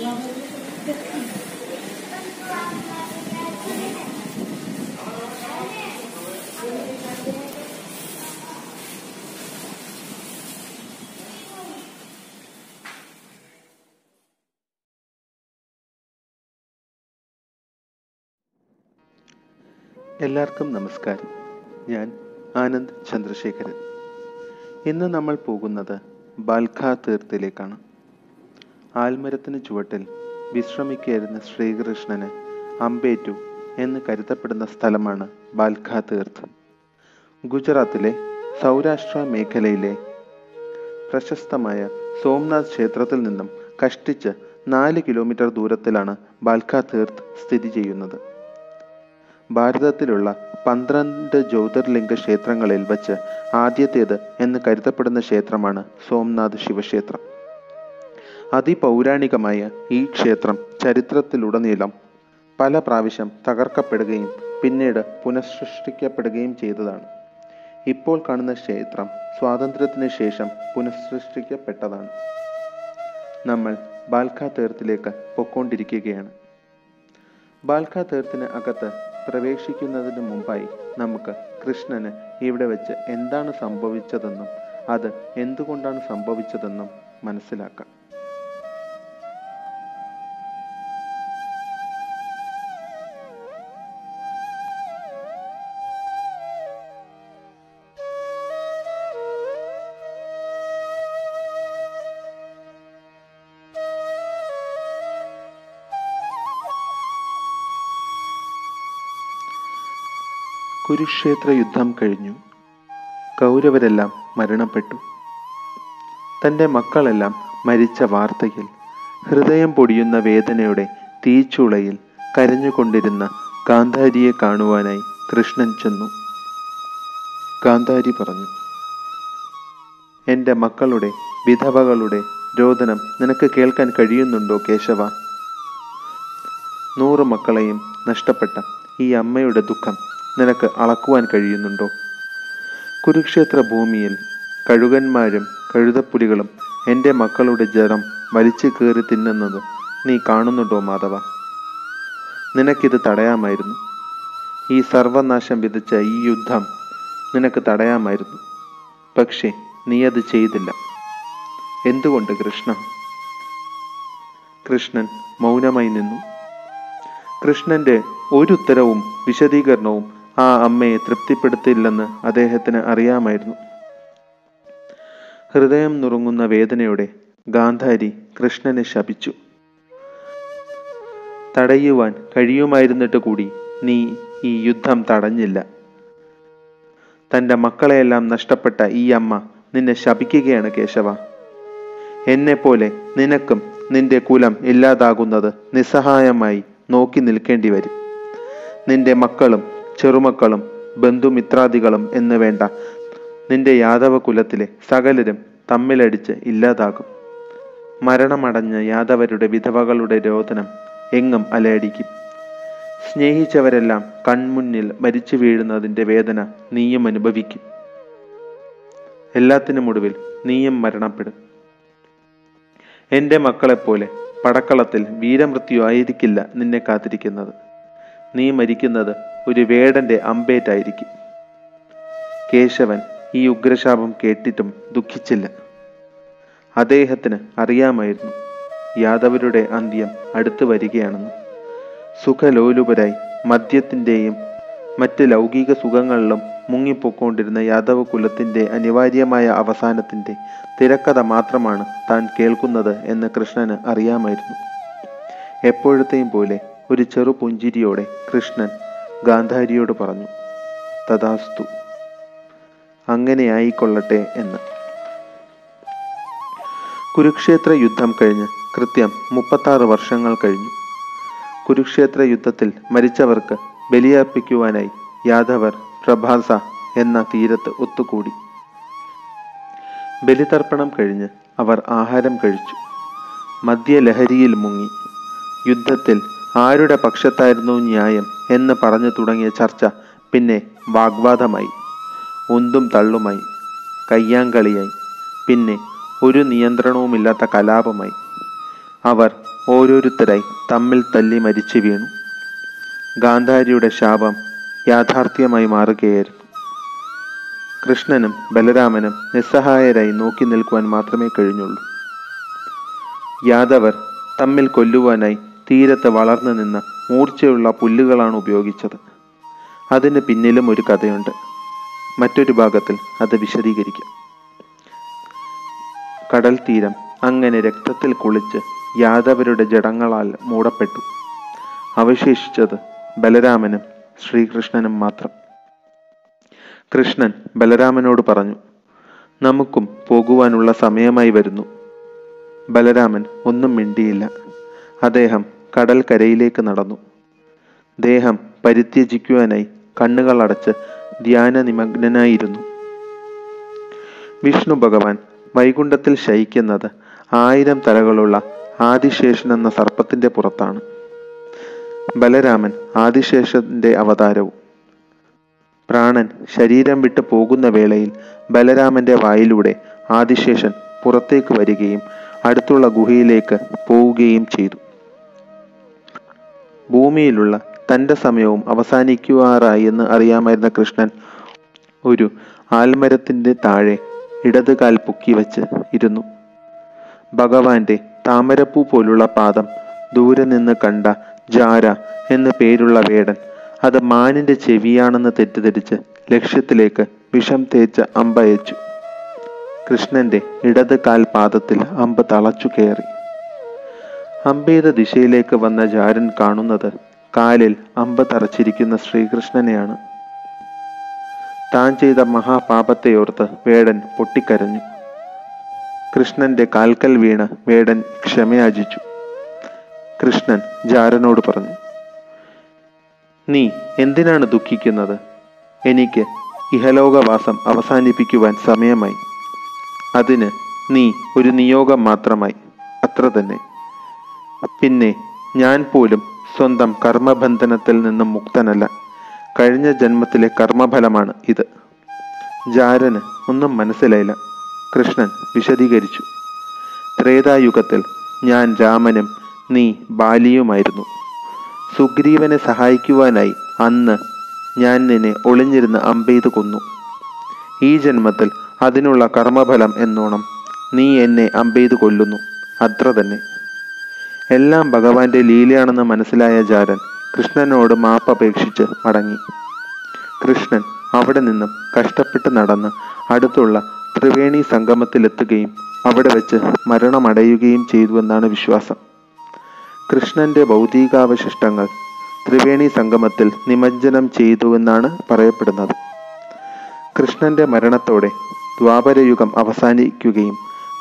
എല്ലാവർക്കും നമസ്കാരം. ഞാൻ ആനന്ദ് ചന്ദ്രശേഖരൻ. ഇന്ന് നമ്മൾ പോകുന്നത് ബാൽഖാ തീർത്ഥത്തിലേക്കാണ് ആൽമരത്തിന് ചുവട്ടിൽ വിശ്രമിക്കായിരുന്ന ശ്രീകൃഷ്ണന് അമ്പേറ്റു എന്ന് കരുതപ്പെടുന്ന സ്ഥലമാണ് ബാൽഖാ തീർത്ത് ഗുജറാത്തിലെ സൗരാഷ്ട്ര മേഖലയിലെ പ്രശസ്തമായ സോംനാഥ് ക്ഷേത്രത്തിൽ നിന്നും കഷ്ടിച്ച് നാല് കിലോമീറ്റർ ദൂരത്തിലാണ് ബാൽഖാ തീർത്ത് സ്ഥിതി ചെയ്യുന്നത്. ഭാരതത്തിലുള്ള പന്ത്രണ്ട് ജ്യോതിർലിംഗ ക്ഷേത്രങ്ങളിൽ വച്ച് ആദ്യത്തേത് എന്ന് കരുതപ്പെടുന്ന ക്ഷേത്രമാണ് സോംനാഥ് ശിവക്ഷേത്രം. അതിപൗരാണികമായ ഈ ക്ഷേത്രം ചരിത്രത്തിലുടനീളം പല പ്രാവശ്യം തകർക്കപ്പെടുകയും പിന്നീട് പുനഃസൃഷ്ടിക്കപ്പെടുകയും ചെയ്തതാണ്. ഇപ്പോൾ കാണുന്ന ക്ഷേത്രം സ്വാതന്ത്ര്യത്തിന് ശേഷം പുനഃസൃഷ്ടിക്കപ്പെട്ടതാണ്. നമ്മൾ ബാൽഖ തീർത്തിലേക്ക് പൊക്കോണ്ടിരിക്കുകയാണ് ബാൽഖ തീർത്തിന് അകത്ത് പ്രവേശിക്കുന്നതിന് മുമ്പായി നമുക്ക് കൃഷ്ണന് ഇവിടെ വെച്ച് എന്താണ് സംഭവിച്ചതെന്നും അത് എന്തുകൊണ്ടാണ് സംഭവിച്ചതെന്നും മനസ്സിലാക്കാം. കുരുക്ഷേത്ര യുദ്ധം കഴിഞ്ഞു. കൗരവരെല്ലാം മരണപ്പെട്ടു. തന്റെ മക്കളെല്ലാം മരിച്ച വാർത്തയിൽ ഹൃദയം പൊടിയുന്ന വേദനയുടെ തീച്ചുളയിൽ കരഞ്ഞുകൊണ്ടിരുന്ന ഗാന്ധാരിയെ കാണുവാനായി കൃഷ്ണൻ ചെന്നു. ഗാന്ധാരി പറഞ്ഞു എന്റെ മക്കളുടെ വിധവകളുടെ രോദനം നിനക്ക് കേൾക്കാൻ കഴിയുന്നുണ്ടോ കേശവ? നൂറ് മക്കളെയും നഷ്ടപ്പെട്ട ഈ അമ്മയുടെ ദുഃഖം നിനക്ക് അളക്കുവാൻ കഴിയുന്നുണ്ടോ? കുരുക്ഷേത്ര ഭൂമിയിൽ കഴുകന്മാരും കഴുതപ്പുലികളും എന്റെ മക്കളുടെ ജലം വലിച്ചു കയറി തിന്നുന്നത് നീ കാണുന്നുണ്ടോ മാധവ? നിനക്കിത് തടയാമായിരുന്നു. ഈ സർവനാശം വിതച്ച ഈ യുദ്ധം നിനക്ക് തടയാമായിരുന്നു. പക്ഷേ നീ അത് ചെയ്തില്ല. എന്തുകൊണ്ട് കൃഷ്ണ? കൃഷ്ണൻ മൗനമായി നിന്നു. കൃഷ്ണന്റെ ഒരു ഉത്തരവും വിശദീകരണവും ആ അമ്മയെ തൃപ്തിപ്പെടുത്തില്ലെന്ന് അദ്ദേഹത്തിന് അറിയാമായിരുന്നു. ഹൃദയം നുറുങ്ങുന്ന വേദനയോടെ ഗാന്ധാരി കൃഷ്ണനെ ശപിച്ചു. തടയുവാൻ കഴിയുമായിരുന്നിട്ട് കൂടി നീ ഈ യുദ്ധം തടഞ്ഞില്ല. തന്റെ മക്കളെയെല്ലാം നഷ്ടപ്പെട്ട ഈ അമ്മ നിന്നെ ശപിക്കുകയാണ് കേശവ. എന്നെപ്പോലെ നിനക്കും നിന്റെ കുലം ഇല്ലാതാകുന്നത് നിസ്സഹായമായി നോക്കി നിൽക്കേണ്ടി വരും. നിന്റെ മക്കളും ചെറുമക്കളും ബന്ധുമിത്രാദികളും എന്ന് വേണ്ട. നിന്റെ യാദവ കുലത്തിലെ സകലരും തമ്മിലടിച്ച് ഇല്ലാതാകും. മരണമടഞ്ഞ യാദവരുടെ വിധവകളുടെ രോദനം എങ്ങും അലയടിക്കും. സ്നേഹിച്ചവരെല്ലാം കൺമുന്നിൽ മരിച്ചു വീഴുന്നതിന്റെ വേദന നീയും അനുഭവിക്കും. എല്ലാത്തിനും ഒടുവിൽ നീയും മരണപ്പെടും. എന്റെ മക്കളെപ്പോലെ പടക്കളത്തിൽ വീരമൃത്യു ആയിരിക്കില്ല നിന്നെ കാത്തിരിക്കുന്നത്. നീ മരിക്കുന്നത് ഒരു വേടന്റെ അമ്പേറ്റായിരിക്കും. കേശവൻ ഈ ഉഗ്രശാപം കേട്ടിട്ടും ദുഃഖിച്ചില്ല. അദ്ദേഹത്തിന് അറിയാമായിരുന്നു യാദവരുടെ അന്ത്യം അടുത്തു വരികയാണെന്ന്. സുഖലോലുപരായി മദ്യത്തിന്റെയും മറ്റ് ലൗകിക സുഖങ്ങളിലും മുങ്ങിപ്പോക്കൊണ്ടിരുന്ന യാദവ കുലത്തിന്റെ അനിവാര്യമായ അവസാനത്തിന്റെ തിരക്കഥ മാത്രമാണ് താൻ കേൾക്കുന്നത് എന്ന് കൃഷ്ണന് അറിയാമായിരുന്നു. എപ്പോഴത്തെയും പോലെ ഒരു ചെറു പുഞ്ചിരിയോടെ കൃഷ്ണൻ ഗാന്ധാരിയോട് പറഞ്ഞു തഥാസ്തു അങ്ങനെ ആയിക്കൊള്ളട്ടെ എന്ന്. കുരുക്ഷേത്ര യുദ്ധം കഴിഞ്ഞ് കൃത്യം മുപ്പത്താറ് വർഷങ്ങൾ കഴിഞ്ഞു. കുരുക്ഷേത്ര യുദ്ധത്തിൽ മരിച്ചവർക്ക് ബലിയർപ്പിക്കുവാനായി യാദവർ പ്രഭാസ എന്ന തീരത്ത് ഒത്തുകൂടി. ബലിതർപ്പണം കഴിഞ്ഞ് അവർ ആഹാരം കഴിച്ചു. മദ്യലഹരിയിൽ മുങ്ങി. യുദ്ധത്തിൽ ആരുടെ പക്ഷത്തായിരുന്നു ന്യായം എന്ന് പറഞ്ഞു തുടങ്ങിയ ചർച്ച പിന്നെ വാഗ്വാദമായി ഉന്തും തള്ളുമായി കയ്യാങ്കളിയായി പിന്നെ ഒരു നിയന്ത്രണവുമില്ലാത്ത കലാപമായി. അവർ ഓരോരുത്തരായി തമ്മിൽ തല്ലി മരിച്ചു വീണു. ഗാന്ധാരിയുടെ ശാപം യാഥാർത്ഥ്യമായി മാറുകയായിരുന്നു. കൃഷ്ണനും ബലരാമനും നിസ്സഹായരായി നോക്കി നിൽക്കുവാൻ മാത്രമേ കഴിഞ്ഞുള്ളൂ. യാദവർ തമ്മിൽ കൊല്ലുവാനായി തീരത്ത് വളർന്നു നിന്ന മൂർച്ചയുള്ള പുല്ലുകളാണ് ഉപയോഗിച്ചത്. അതിന് പിന്നിലും ഒരു കഥയുണ്ട്. മറ്റൊരു ഭാഗത്തിൽ അത് വിശദീകരിക്കാം. കടൽ തീരം അങ്ങനെ രക്തത്തിൽ കുളിച്ച് യാദവരുടെ ജഡങ്ങളാൽ മൂടപ്പെട്ടു. അവശേഷിച്ചത് ബലരാമനും ശ്രീകൃഷ്ണനും മാത്രം. കൃഷ്ണൻ ബലരാമനോട് പറഞ്ഞു നമുക്കും പോകുവാനുള്ള സമയമായി വരുന്നു. ബലരാമൻ ഒന്നും മിണ്ടിയില്ല. അദ്ദേഹം കടൽ കരയിലേക്ക് നടന്നു. ദേഹം പരിത്യജിക്കുവാനായി കണ്ണുകൾ അടച്ച് ധ്യാന നിമഗ്നനായിരുന്നു വിഷ്ണു ഭഗവാൻ വൈകുണ്ഠത്തിൽ ശയിക്കുന്നത് ആയിരം തലകളുള്ള ആദിശേഷൻ എന്ന സർപ്പത്തിന്റെ പുറത്താണ്. ബലരാമൻ ആദിശേഷന്റെ അവതാരവും. പ്രാണൻ ശരീരം വിട്ടു പോകുന്ന വേളയിൽ ബലരാമന്റെ വായിലൂടെ ആദിശേഷൻ പുറത്തേക്ക് വരികയും അടുത്തുള്ള ഗുഹയിലേക്ക് പോവുകയും ചെയ്തു. ഭൂമിയിലുള്ള തന്റെ സമയവും അവസാനിക്കുവാറായി എന്ന് അറിയാമായിരുന്ന കൃഷ്ണൻ ഒരു ആൽമരത്തിന്റെ താഴെ ഇടത് കാൽ പൊക്കി വച്ച് ഇരുന്നു. ഭഗവാന്റെ താമരപ്പൂ പോലുള്ള പാദം ദൂരെ നിന്ന് കണ്ട ജാര എന്നു പേരുള്ള വേടൻ അത് മാനിന്റെ ചെവിയാണെന്ന് തെറ്റിദ്ധരിച്ച് ലക്ഷ്യത്തിലേക്ക് വിഷം തേച്ച് അമ്പയച്ചു. കൃഷ്ണന്റെ ഇടത് കാൽ പാദത്തിൽ അമ്പ് തളച്ചു കയറി അമ്പെയ്ത ദിശയിലേക്ക് വന്ന ജാരൻ കാണുന്നത് കാലിൽ അമ്പ തറച്ചിരിക്കുന്ന ശ്രീകൃഷ്ണനെയാണ്. താൻ ചെയ്ത മഹാപാപത്തെയോർത്ത് വേടൻ പൊട്ടിക്കരഞ്ഞു. കൃഷ്ണന്റെ കാൽക്കൽ വീണ് വേടൻ ക്ഷമയാചിച്ചു. കൃഷ്ണൻ ജാരനോട് പറഞ്ഞു നീ എന്തിനാണ് ദുഃഖിക്കുന്നത്? എനിക്ക് ഇഹലോകവാസം അവസാനിപ്പിക്കുവാൻ സമയമായി. അതിന് നീ ഒരു നിയോഗം മാത്രമായി. അത്ര തന്നെ. പിന്നെ ഞാൻ പോലും സ്വന്തം കർമ്മബന്ധനത്തിൽ നിന്നും മുക്തനല്ല. കഴിഞ്ഞ ജന്മത്തിലെ കർമ്മഫലമാണ് ഇത്. ജാരന് ഒന്നും മനസ്സിലായില്ല. കൃഷ്ണൻ വിശദീകരിച്ചു. ത്രേതായുഗത്തിൽ ഞാൻ രാമനും നീ ബാലിയുമായിരുന്നു. സുഗ്രീവനെ സഹായിക്കുവാനായി അന്ന് ഞാൻ നിന്നെ ഒളിഞ്ഞിരുന്ന് അമ്പെയ്ത് കൊന്നു. ഈ ജന്മത്തിൽ അതിനുള്ള കർമ്മഫലം എന്നോണം നീ എന്നെ അമ്പെയ്ത് കൊല്ലുന്നു. അത്ര തന്നെ എല്ലാം ഭഗവാന്റെ ലീലയാണെന്ന് മനസ്സിലായ ജാരൻ കൃഷ്ണനോട് മാപ്പ് മാപ്പപേക്ഷിച്ച് മടങ്ങി. കൃഷ്ണൻ അവിടെ നിന്നും കഷ്ടപ്പെട്ട് നടന്ന് അടുത്തുള്ള ത്രിവേണി സംഗമത്തിലെത്തുകയും അവിടെ വെച്ച് മരണമടയുകയും ചെയ്തുവെന്നാണ് വിശ്വാസം. കൃഷ്ണന്റെ ഭൗതികാവശിഷ്ടങ്ങൾ ത്രിവേണി സംഗമത്തിൽ നിമജ്ജനം ചെയ്തുവെന്നാണ് പറയപ്പെടുന്നത്. കൃഷ്ണന്റെ മരണത്തോടെ ദ്വാപരയുഗം അവസാനിക്കുകയും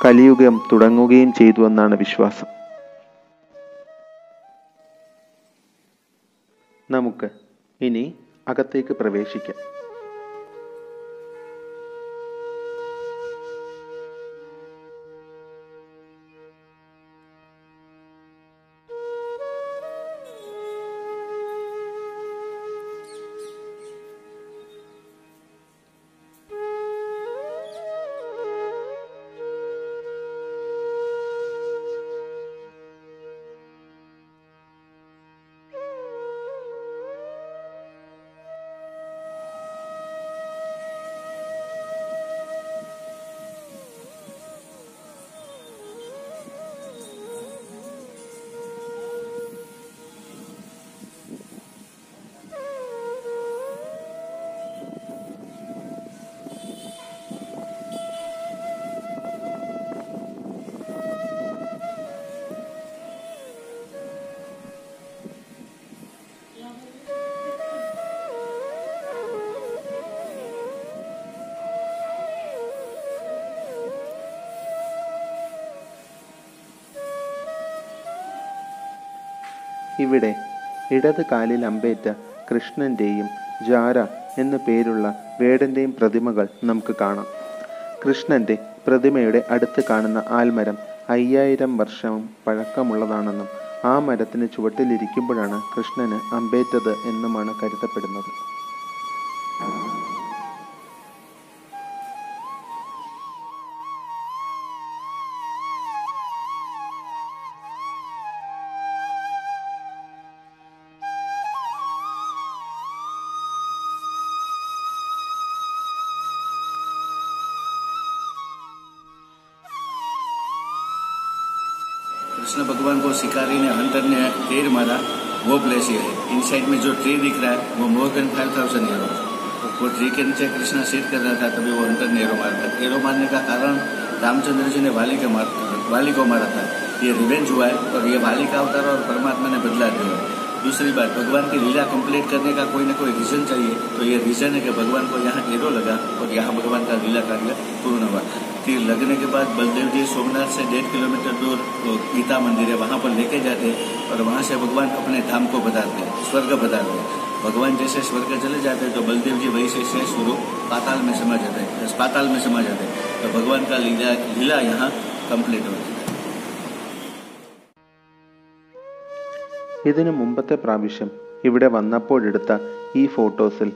കലിയുഗം തുടങ്ങുകയും ചെയ്തുവെന്നാണ് വിശ്വാസം. നമുക്ക് ഇനി അകത്തേക്ക് പ്രവേശിക്കാം. ഇവിടെ ഇടത് കാലിൽ അമ്പേറ്റ കൃഷ്ണന്റെയും ജാര എന്നു പേരുള്ള വേടന്റെയും പ്രതിമകൾ നമുക്ക് കാണാം. കൃഷ്ണന്റെ പ്രതിമയുടെ അടുത്ത് കാണുന്ന ആൽമരം അയ്യായിരം വർഷം പഴക്കമുള്ളതാണെന്നും ആ മരത്തിന് ചുവട്ടിലിരിക്കുമ്പോഴാണ് കൃഷ്ണന് അമ്പേറ്റത് എന്നുമാണ് കരുതപ്പെടുന്നത്. कृष्ण भगवान को शिकारी ने, हंटर ने तीर मारा, वो प्लेस ये है इन साइड में जो ट्री दिख रहा है, वो more than five thousand arrow वो ट्री के नीचे कृष्णा सीट कर रहा था, तभी वो हंटर ने एरो मारा था एरो मारने का कारण रामचंद्र जी ने वाली के मार वाली को मारा था। ये रिवेंज हुआ है और ये वाली का अवतार और परमात्मा ने बदला दिया है। दूसरी बात, भगवान की लीला कंप्लीट करने का कोई ना कोई रीजन चाहिए। तो ये रीजन है कि भगवान को यहाँ एरो लगा और यहाँ भगवान का लीला कार्य पूर्ण हुआ। तीर लगने के बाद बलदेव जी सोमनाथ से डेढ़ किलोमीटर दूर वो गीता मंदिर है वहाँ पर लेके जाते और वहाँ से भगवान अपने धाम को बताते हैं स्वर्ग बताते हैं भगवान जैसे स्वर्ग चले जाते हैं तो बलदेव जी वही से शेष स्वरूप पाताल में समा जाते हैं पाताल में समा जाते हैं तो भगवान का लीला लीला यहाँ कंप्लीट होती है ഇതിനു മുമ്പത്തെ പ്രാവശ്യം ഇവിടെ വന്നപ്പോഴെടുത്ത ഈ ഫോട്ടോസിൽ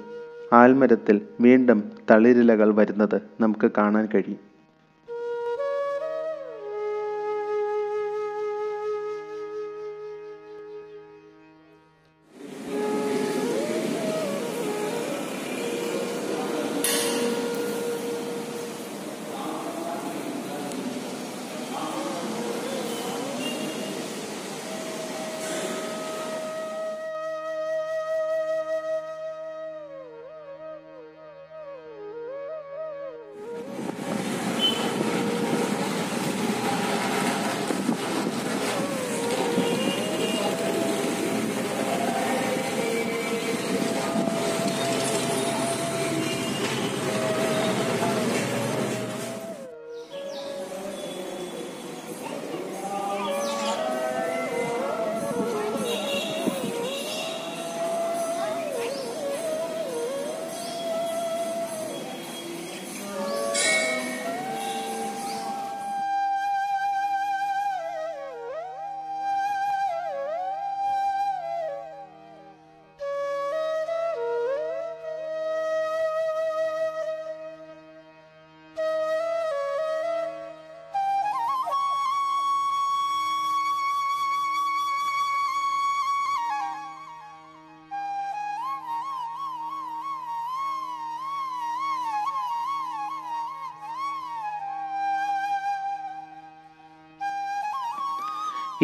ആൽമരത്തിൽ വീണ്ടും തളിരിലകൾ വരുന്നത് നമുക്ക് കാണാൻ കഴിയും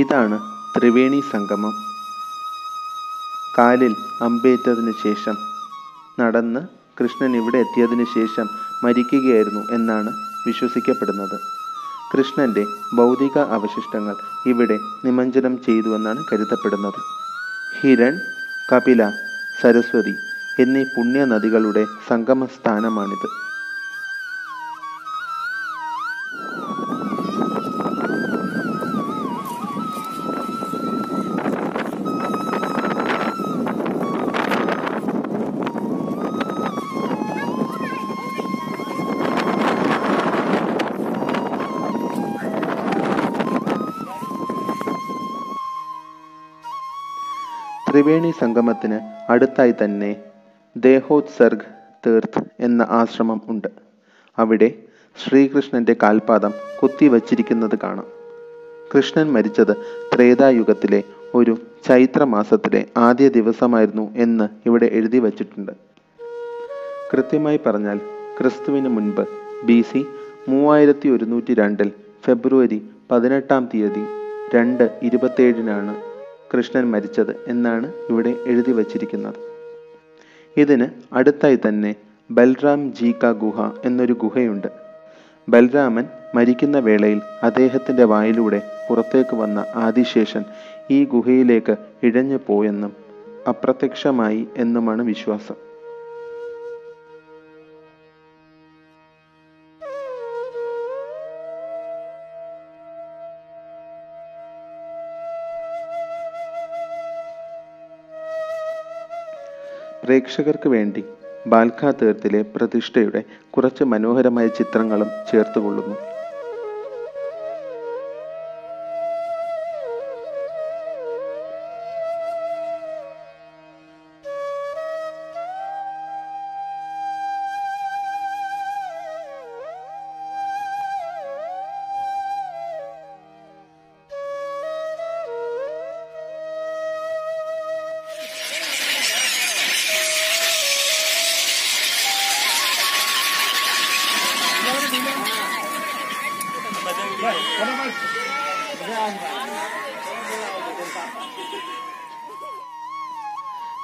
ഇതാണ് ത്രിവേണി സംഗമം. കാലിൽ അമ്പേറ്റതിനു ശേഷം നടന്ന് കൃഷ്ണൻ ഇവിടെ എത്തിയതിനു ശേഷം മരിക്കുകയായിരുന്നു എന്നാണ് വിശ്വസിക്കപ്പെടുന്നത്. കൃഷ്ണന്റെ ഭൗതിക അവശിഷ്ടങ്ങൾ ഇവിടെ നിമഞ്ജനം ചെയ്തുവെന്നാണ് കരുതപ്പെടുന്നത്. ഹിരൺ കപില സരസ്വതി എന്നീ പുണ്യനദികളുടെ സംഗമ ത്രിവേണി സംഗമത്തിന് അടുത്തായി തന്നെ ദേഹോത്സർഗ് തീർത്ത് എന്ന ആശ്രമം ഉണ്ട്. അവിടെ ശ്രീകൃഷ്ണന്റെ കാൽപാദം കുത്തിവച്ചിരിക്കുന്നത് കാണാം. കൃഷ്ണൻ മരിച്ചത് ത്രേതായുഗത്തിലെ ഒരു ചൈത്രമാസത്തിലെ ആദ്യ ദിവസമായിരുന്നു എന്ന് ഇവിടെ എഴുതി വച്ചിട്ടുണ്ട്. കൃത്യമായി പറഞ്ഞാൽ ക്രിസ്തുവിന് മുൻപ് ബി സി മൂവായിരത്തി ഒരുന്നൂറ്റി രണ്ടിൽ ഫെബ്രുവരി പതിനെട്ടാം തീയതി രണ്ട് ഇരുപത്തേഴിനാണ് കൃഷ്ണൻ മരിച്ചത് എന്നാണ് ഇവിടെ എഴുതി വച്ചിരിക്കുന്നത്. ഇതിന് അടുത്തായി തന്നെ ബൽറാം ജി ഗുഹ എന്നൊരു ഗുഹയുണ്ട്. ബൽരാമൻ മരിക്കുന്ന വേളയിൽ അദ്ദേഹത്തിന്റെ വായിലൂടെ പുറത്തേക്ക് വന്ന ആദിശേഷൻ ഈ ഗുഹയിലേക്ക് ഇഴഞ്ഞു പോയെന്നും അപ്രത്യക്ഷമായി എന്നുമാണ് വിശ്വാസം. പ്രേക്ഷകർക്ക് വേണ്ടി ബാൽഖ തീർത്തിലെ പ്രതിഷ്ഠയുടെ കുറച്ച് മനോഹരമായ ചിത്രങ്ങളും ചേർത്തുകൊള്ളുന്നു.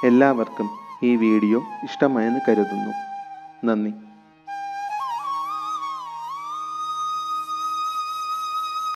എല്ലാവർക്കും ഈ വീഡിയോ ഇഷ്ടമായെന്ന് കരുതുന്നു. നന്ദി.